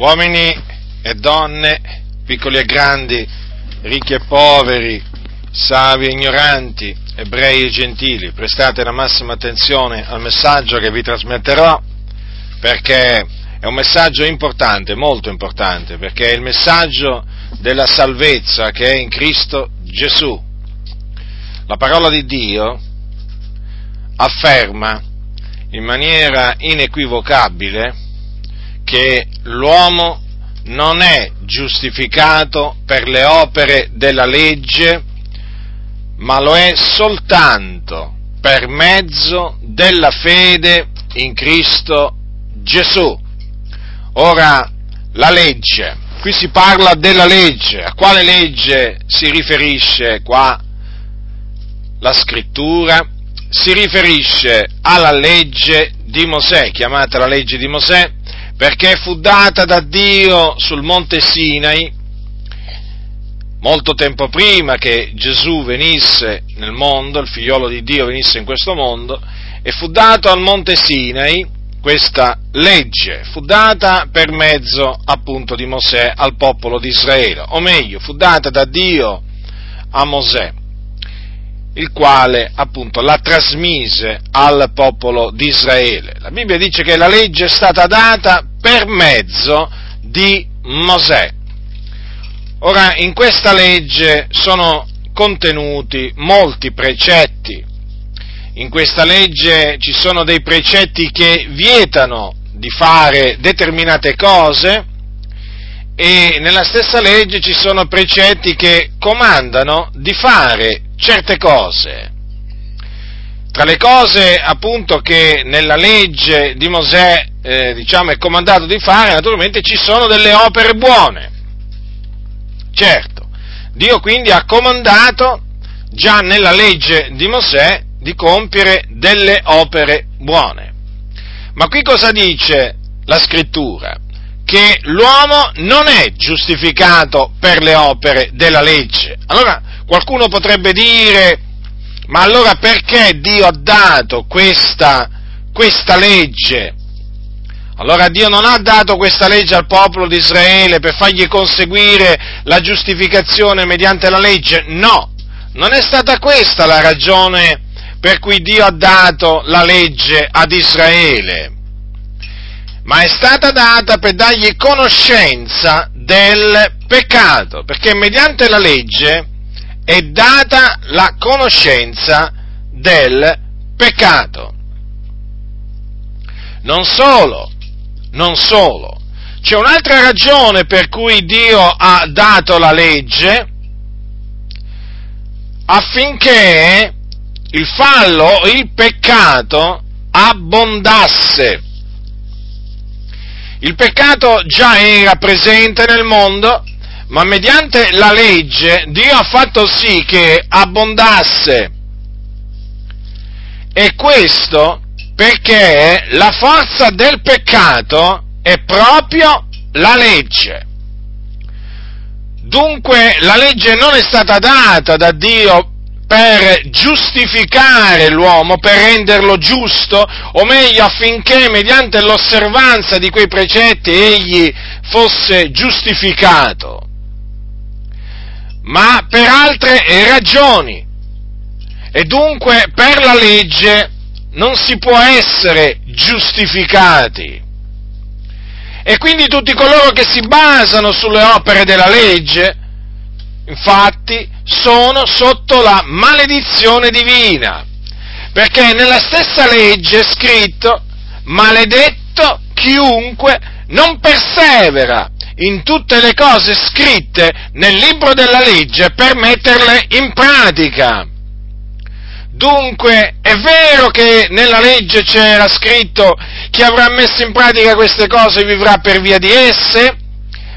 uomini e donne, piccoli e grandi, ricchi e poveri, savi e ignoranti, ebrei e gentili, prestate la massima attenzione al messaggio che vi trasmetterò, perché è un messaggio importante, molto importante, perché è il messaggio della salvezza che è in Cristo Gesù. La parola di Dio afferma in maniera inequivocabile che l'uomo non è giustificato per le opere della legge, ma lo è soltanto per mezzo della fede in Cristo Gesù. Ora, la legge, qui si parla della legge, a quale legge si riferisce qua? La scrittura? Si riferisce alla legge di Mosè, chiamata la legge di Mosè, perché fu data da Dio sul monte Sinai, molto tempo prima che Gesù venisse nel mondo, il figliolo di Dio venisse in questo mondo, e fu dato al monte Sinai questa legge, fu data per mezzo appunto di Mosè al popolo di Israele, o meglio, fu data da Dio a Mosè il quale appunto la trasmise al popolo di Israele. La Bibbia dice che la legge è stata data per mezzo di Mosè. Ora, in questa legge sono contenuti molti precetti. In questa legge ci sono dei precetti che vietano di fare determinate cose e nella stessa legge ci sono precetti che comandano di fare certe cose. Tra le cose appunto che nella legge di Mosè eh, diciamo, è comandato di fare, naturalmente ci sono delle opere buone. Certo, Dio quindi ha comandato già nella legge di Mosè di compiere delle opere buone. Ma qui cosa dice la scrittura? Che l'uomo non è giustificato per le opere della legge. Allora, Qualcuno potrebbe dire, ma allora perché Dio ha dato questa, questa legge? Allora Dio non ha dato questa legge al popolo di Israele per fargli conseguire la giustificazione mediante la legge? No, non è stata questa la ragione per cui Dio ha dato la legge ad Israele, ma è stata data per dargli conoscenza del peccato, perché mediante la legge è data la conoscenza del peccato. Non solo, non solo, c'è un'altra ragione per cui Dio ha dato la legge affinché il fallo, il peccato abbondasse. Il peccato già era presente nel mondo, ma mediante la legge Dio ha fatto sì che abbondasse. E questo perché la forza del peccato è proprio la legge. Dunque la legge non è stata data da Dio per giustificare l'uomo, per renderlo giusto, o meglio affinché mediante l'osservanza di quei precetti egli fosse giustificato ma per altre ragioni. E dunque per la legge non si può essere giustificati. E quindi tutti coloro che si basano sulle opere della legge, infatti, sono sotto la maledizione divina. Perché nella stessa legge è scritto, maledetto chiunque non persevera in tutte le cose scritte nel libro della legge per metterle in pratica. Dunque è vero che nella legge c'era scritto chi avrà messo in pratica queste cose vivrà per via di esse,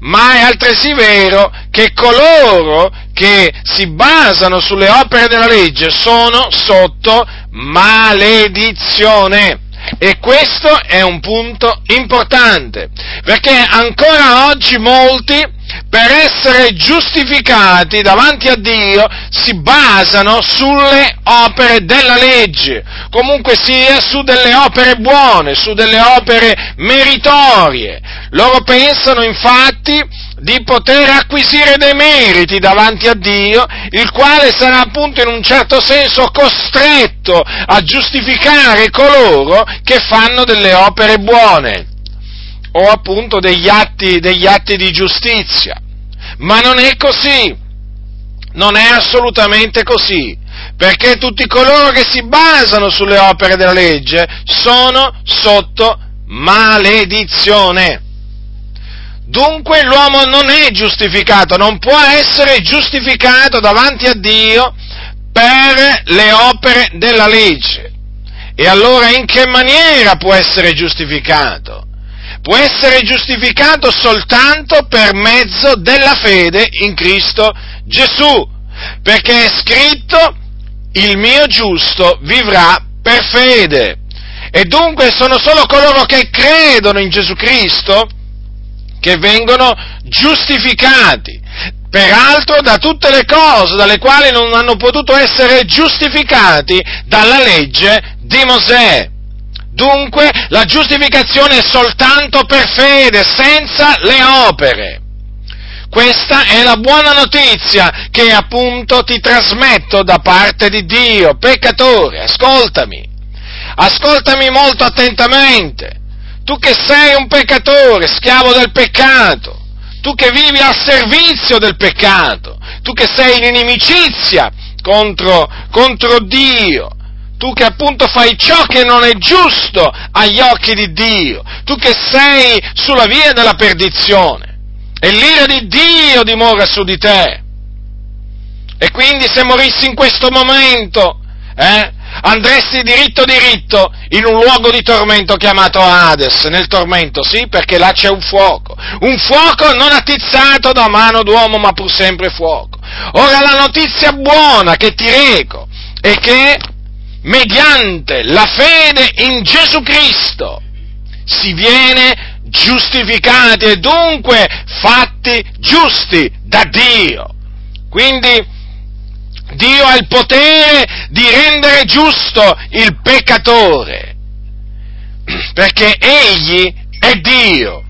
ma è altresì vero che coloro che si basano sulle opere della legge sono sotto maledizione. E questo è un punto importante, perché ancora oggi molti per essere giustificati davanti a Dio si basano sulle opere della legge, comunque sia su delle opere buone, su delle opere meritorie. Loro pensano infatti di poter acquisire dei meriti davanti a Dio, il quale sarà appunto in un certo senso costretto a giustificare coloro che fanno delle opere buone o appunto degli atti, degli atti di giustizia. Ma non è così, non è assolutamente così, perché tutti coloro che si basano sulle opere della legge sono sotto maledizione. Dunque l'uomo non è giustificato, non può essere giustificato davanti a Dio per le opere della legge. E allora in che maniera può essere giustificato? Può essere giustificato soltanto per mezzo della fede in Cristo Gesù, perché è scritto il mio giusto vivrà per fede. E dunque sono solo coloro che credono in Gesù Cristo che vengono giustificati, peraltro da tutte le cose dalle quali non hanno potuto essere giustificati dalla legge di Mosè. Dunque la giustificazione è soltanto per fede, senza le opere. Questa è la buona notizia che appunto ti trasmetto da parte di Dio, peccatore, ascoltami, ascoltami molto attentamente. Tu che sei un peccatore, schiavo del peccato, tu che vivi al servizio del peccato, tu che sei in inimicizia contro, contro Dio, tu che appunto fai ciò che non è giusto agli occhi di Dio, tu che sei sulla via della perdizione, e l'ira di Dio dimora su di te. E quindi se morissi in questo momento, eh, andresti diritto diritto in un luogo di tormento chiamato Hades, nel tormento, sì, perché là c'è un fuoco, un fuoco non attizzato da mano d'uomo, ma pur sempre fuoco. Ora la notizia buona che ti reco è che mediante la fede in Gesù Cristo si viene giustificati e dunque fatti giusti da Dio. Quindi Dio ha il potere di rendere giusto il peccatore, perché Egli è Dio.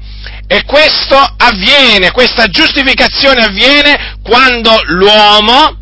E questo avviene, questa giustificazione avviene quando l'uomo,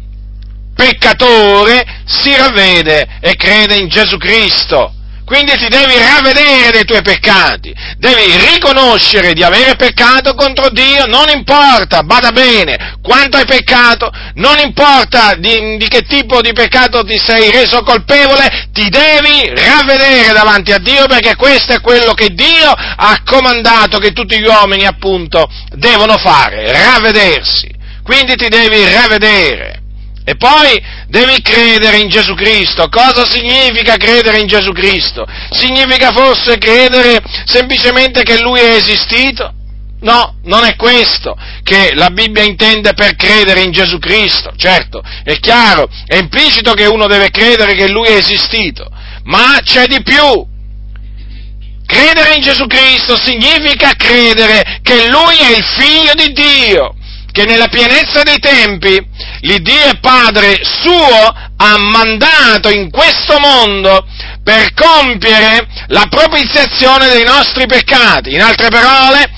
peccatore, si ravvede e crede in Gesù Cristo. Quindi ti devi ravvedere dei tuoi peccati, devi riconoscere di avere peccato contro Dio, non importa, bada bene, quanto hai peccato, non importa di, di che tipo di peccato ti sei reso colpevole, ti devi ravvedere davanti a Dio perché questo è quello che Dio ha comandato che tutti gli uomini appunto devono fare, ravvedersi. Quindi ti devi ravvedere. E poi devi credere in Gesù Cristo. Cosa significa credere in Gesù Cristo? Significa forse credere semplicemente che Lui è esistito? No, non è questo che la Bibbia intende per credere in Gesù Cristo. Certo, è chiaro, è implicito che uno deve credere che Lui è esistito, ma c'è di più. Credere in Gesù Cristo significa credere che Lui è il figlio di Dio, che nella pienezza dei tempi l'Iddio e Padre suo ha mandato in questo mondo per compiere la propiziazione dei nostri peccati. In altre parole,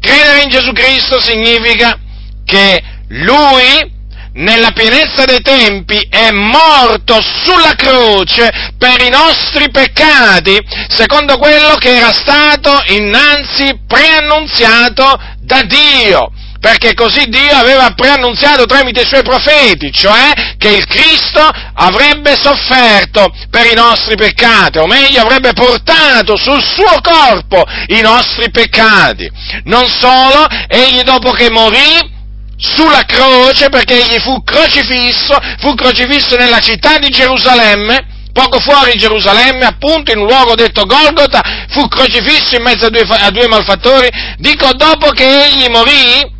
credere in Gesù Cristo significa che Lui, nella pienezza dei tempi, è morto sulla croce per i nostri peccati, secondo quello che era stato innanzi preannunziato da Dio perché così Dio aveva preannunziato tramite i suoi profeti, cioè che il Cristo avrebbe sofferto per i nostri peccati, o meglio avrebbe portato sul suo corpo i nostri peccati. Non solo, egli dopo che morì, sulla croce, perché egli fu crocifisso, fu crocifisso nella città di Gerusalemme, poco fuori Gerusalemme, appunto in un luogo detto Golgota, fu crocifisso in mezzo a due, a due malfattori, dico dopo che egli morì,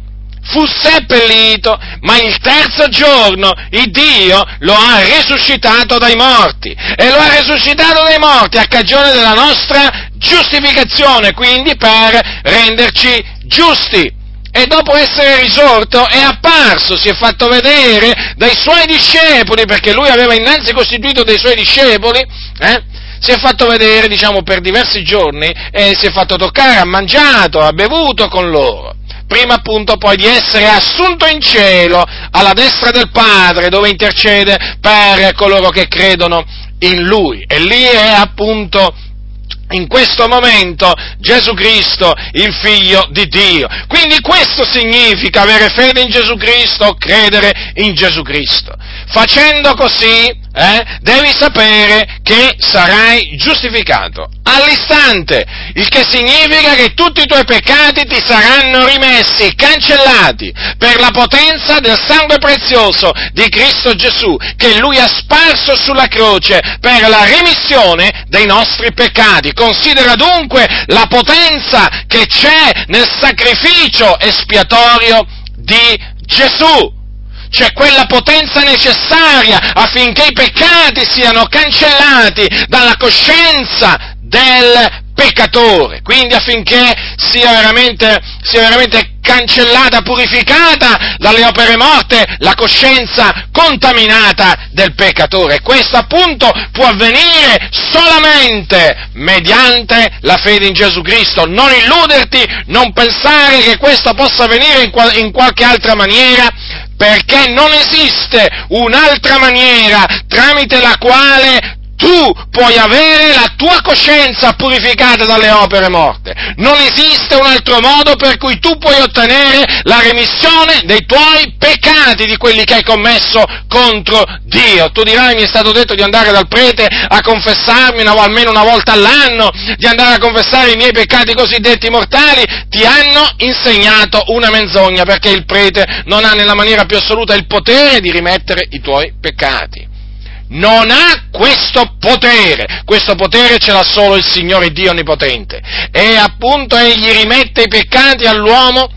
fu seppellito, ma il terzo giorno il Dio lo ha risuscitato dai morti e lo ha risuscitato dai morti a cagione della nostra giustificazione, quindi per renderci giusti. e dopo essere risorto è apparso, si è fatto vedere dai suoi discepoli, perché lui aveva innanzi costituito dei suoi discepoli, eh? si è fatto vedere, diciamo, per diversi giorni e si è fatto toccare, ha mangiato, ha bevuto con loro prima appunto poi di essere assunto in cielo alla destra del Padre dove intercede per coloro che credono in Lui. E lì è appunto in questo momento Gesù Cristo, il figlio di Dio. Quindi questo significa avere fede in Gesù Cristo, credere in Gesù Cristo. Facendo così, eh, devi sapere che sarai giustificato. All'istante, il che significa che tutti i tuoi peccati ti saranno rimessi, cancellati, per la potenza del sangue prezioso di Cristo Gesù, che Lui ha sparso sulla croce per la remissione dei nostri peccati. Considera dunque la potenza che c'è nel sacrificio espiatorio di Gesù c'è quella potenza necessaria affinché i peccati siano cancellati dalla coscienza del peccatore, quindi affinché sia veramente, sia veramente cancellata, purificata dalle opere morte la coscienza contaminata del peccatore. Questo appunto può avvenire solamente mediante la fede in Gesù Cristo. Non illuderti, non pensare che questo possa avvenire in, qual- in qualche altra maniera, perché non esiste un'altra maniera tramite la quale tu puoi avere la tua coscienza purificata dalle opere morte. Non esiste un altro modo per cui tu puoi ottenere la remissione dei tuoi peccati, di quelli che hai commesso contro Dio. Tu dirai, mi è stato detto di andare dal prete a confessarmi una, almeno una volta all'anno, di andare a confessare i miei peccati cosiddetti mortali. Ti hanno insegnato una menzogna, perché il prete non ha nella maniera più assoluta il potere di rimettere i tuoi peccati non ha questo potere, questo potere ce l'ha solo il Signore Dio Onnipotente e appunto egli rimette i peccati all'uomo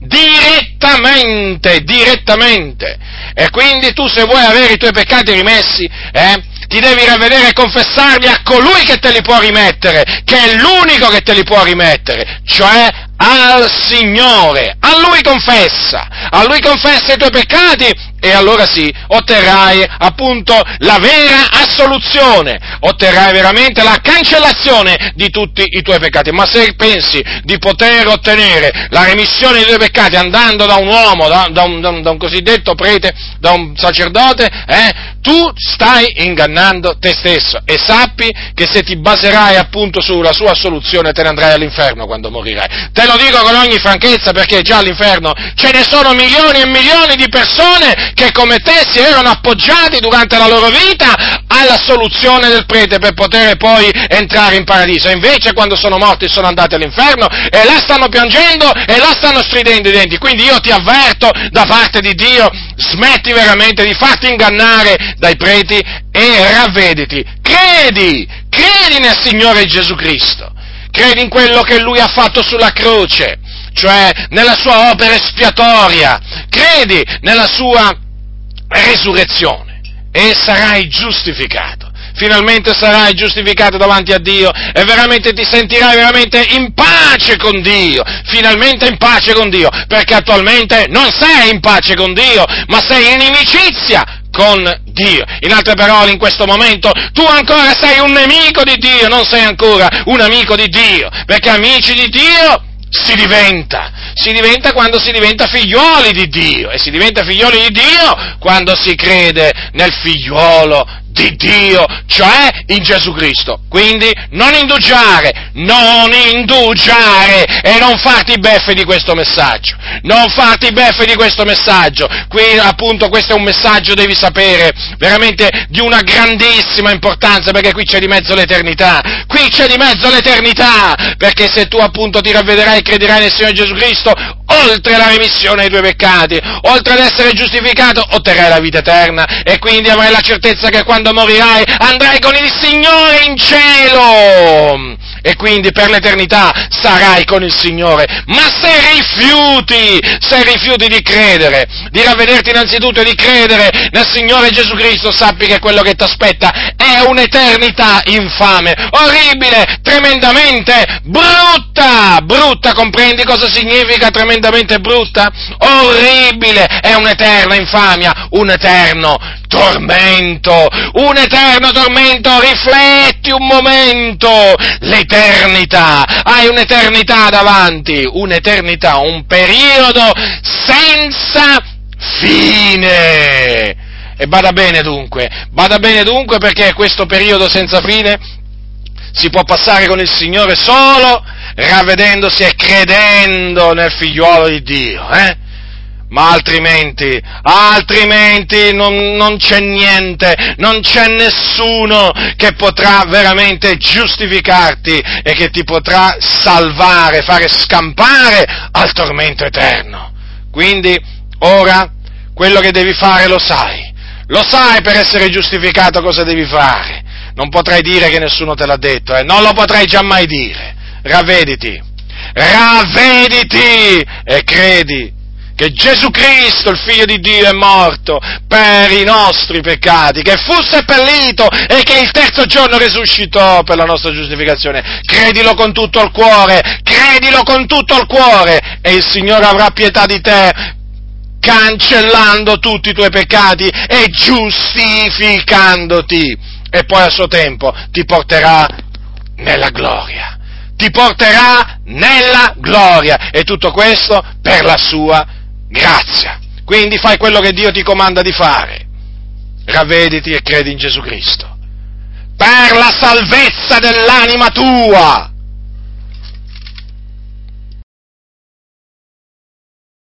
direttamente, direttamente. E quindi tu se vuoi avere i tuoi peccati rimessi, eh, ti devi ravvedere e confessarli a colui che te li può rimettere, che è l'unico che te li può rimettere, cioè al Signore. A Lui confessa, a Lui confessa i tuoi peccati e allora sì, otterrai appunto la vera assoluzione, otterrai veramente la cancellazione di tutti i tuoi peccati. Ma se pensi di poter ottenere la remissione dei tuoi peccati andando da un uomo, da, da, un, da, un, da un, cosiddetto prete, da un sacerdote, eh, tu stai ingannando te stesso e sappi che se ti baserai appunto sulla sua assoluzione te ne andrai all'inferno quando morirai. Te lo dico con ogni franchezza perché già all'inferno ce ne sono milioni e milioni di persone che come te si erano appoggiati durante la loro vita alla soluzione del prete per poter poi entrare in paradiso. E invece quando sono morti sono andati all'inferno e là stanno piangendo e là stanno stridendo i denti. Quindi io ti avverto da parte di Dio, smetti veramente di farti ingannare dai preti e ravvediti. Credi, credi nel Signore Gesù Cristo credi in quello che lui ha fatto sulla croce, cioè nella sua opera espiatoria, credi nella sua resurrezione e sarai giustificato. Finalmente sarai giustificato davanti a Dio e veramente ti sentirai veramente in pace con Dio, finalmente in pace con Dio, perché attualmente non sei in pace con Dio, ma sei in inimicizia con Dio. In altre parole, in questo momento tu ancora sei un nemico di Dio, non sei ancora un amico di Dio, perché amici di Dio si diventa, si diventa quando si diventa figlioli di Dio. E si diventa figlioli di Dio quando si crede nel figliuolo di Dio, cioè in Gesù Cristo. Quindi non indugiare, non indugiare e non farti beffe di questo messaggio. Non farti beffe di questo messaggio. Qui appunto questo è un messaggio, devi sapere, veramente di una grandissima importanza perché qui c'è di mezzo l'eternità. Qui c'è di mezzo l'eternità perché se tu appunto ti ravvederai e crederai nel Signore Gesù Cristo, oltre alla remissione dei tuoi peccati, oltre ad essere giustificato, otterrai la vita eterna. E quindi avrai la certezza che quando morirai andrai con il Signore in cielo. E quindi per l'eternità sarai con il Signore. Ma se rifiuti, se rifiuti di credere, di ravvederti innanzitutto e di credere nel Signore Gesù Cristo, sappi che quello che ti aspetta un'eternità infame, orribile, tremendamente brutta, brutta, comprendi cosa significa tremendamente brutta? Orribile, è un'eterna infamia, un eterno tormento, un eterno tormento, rifletti un momento, l'eternità, hai un'eternità davanti, un'eternità, un periodo senza fine. E bada bene dunque, bada bene dunque perché questo periodo senza fine si può passare con il Signore solo ravvedendosi e credendo nel figliuolo di Dio, eh? ma altrimenti, altrimenti non, non, c'è niente, non c'è nessuno che potrà veramente giustificarti e che ti potrà salvare, fare scampare al tormento eterno. Quindi, ora, quello che devi fare lo sai, lo sai per essere giustificato cosa devi fare. Non potrai dire che nessuno te l'ha detto, eh? non lo potrai già mai dire. Ravvediti, ravvediti e credi che Gesù Cristo, il Figlio di Dio, è morto per i nostri peccati, che fu seppellito e che il terzo giorno risuscitò per la nostra giustificazione. Credilo con tutto il cuore, credilo con tutto il cuore e il Signore avrà pietà di te cancellando tutti i tuoi peccati e giustificandoti. E poi a suo tempo ti porterà nella gloria. Ti porterà nella gloria. E tutto questo per la sua grazia. Quindi fai quello che Dio ti comanda di fare. Ravvediti e credi in Gesù Cristo. Per la salvezza dell'anima tua.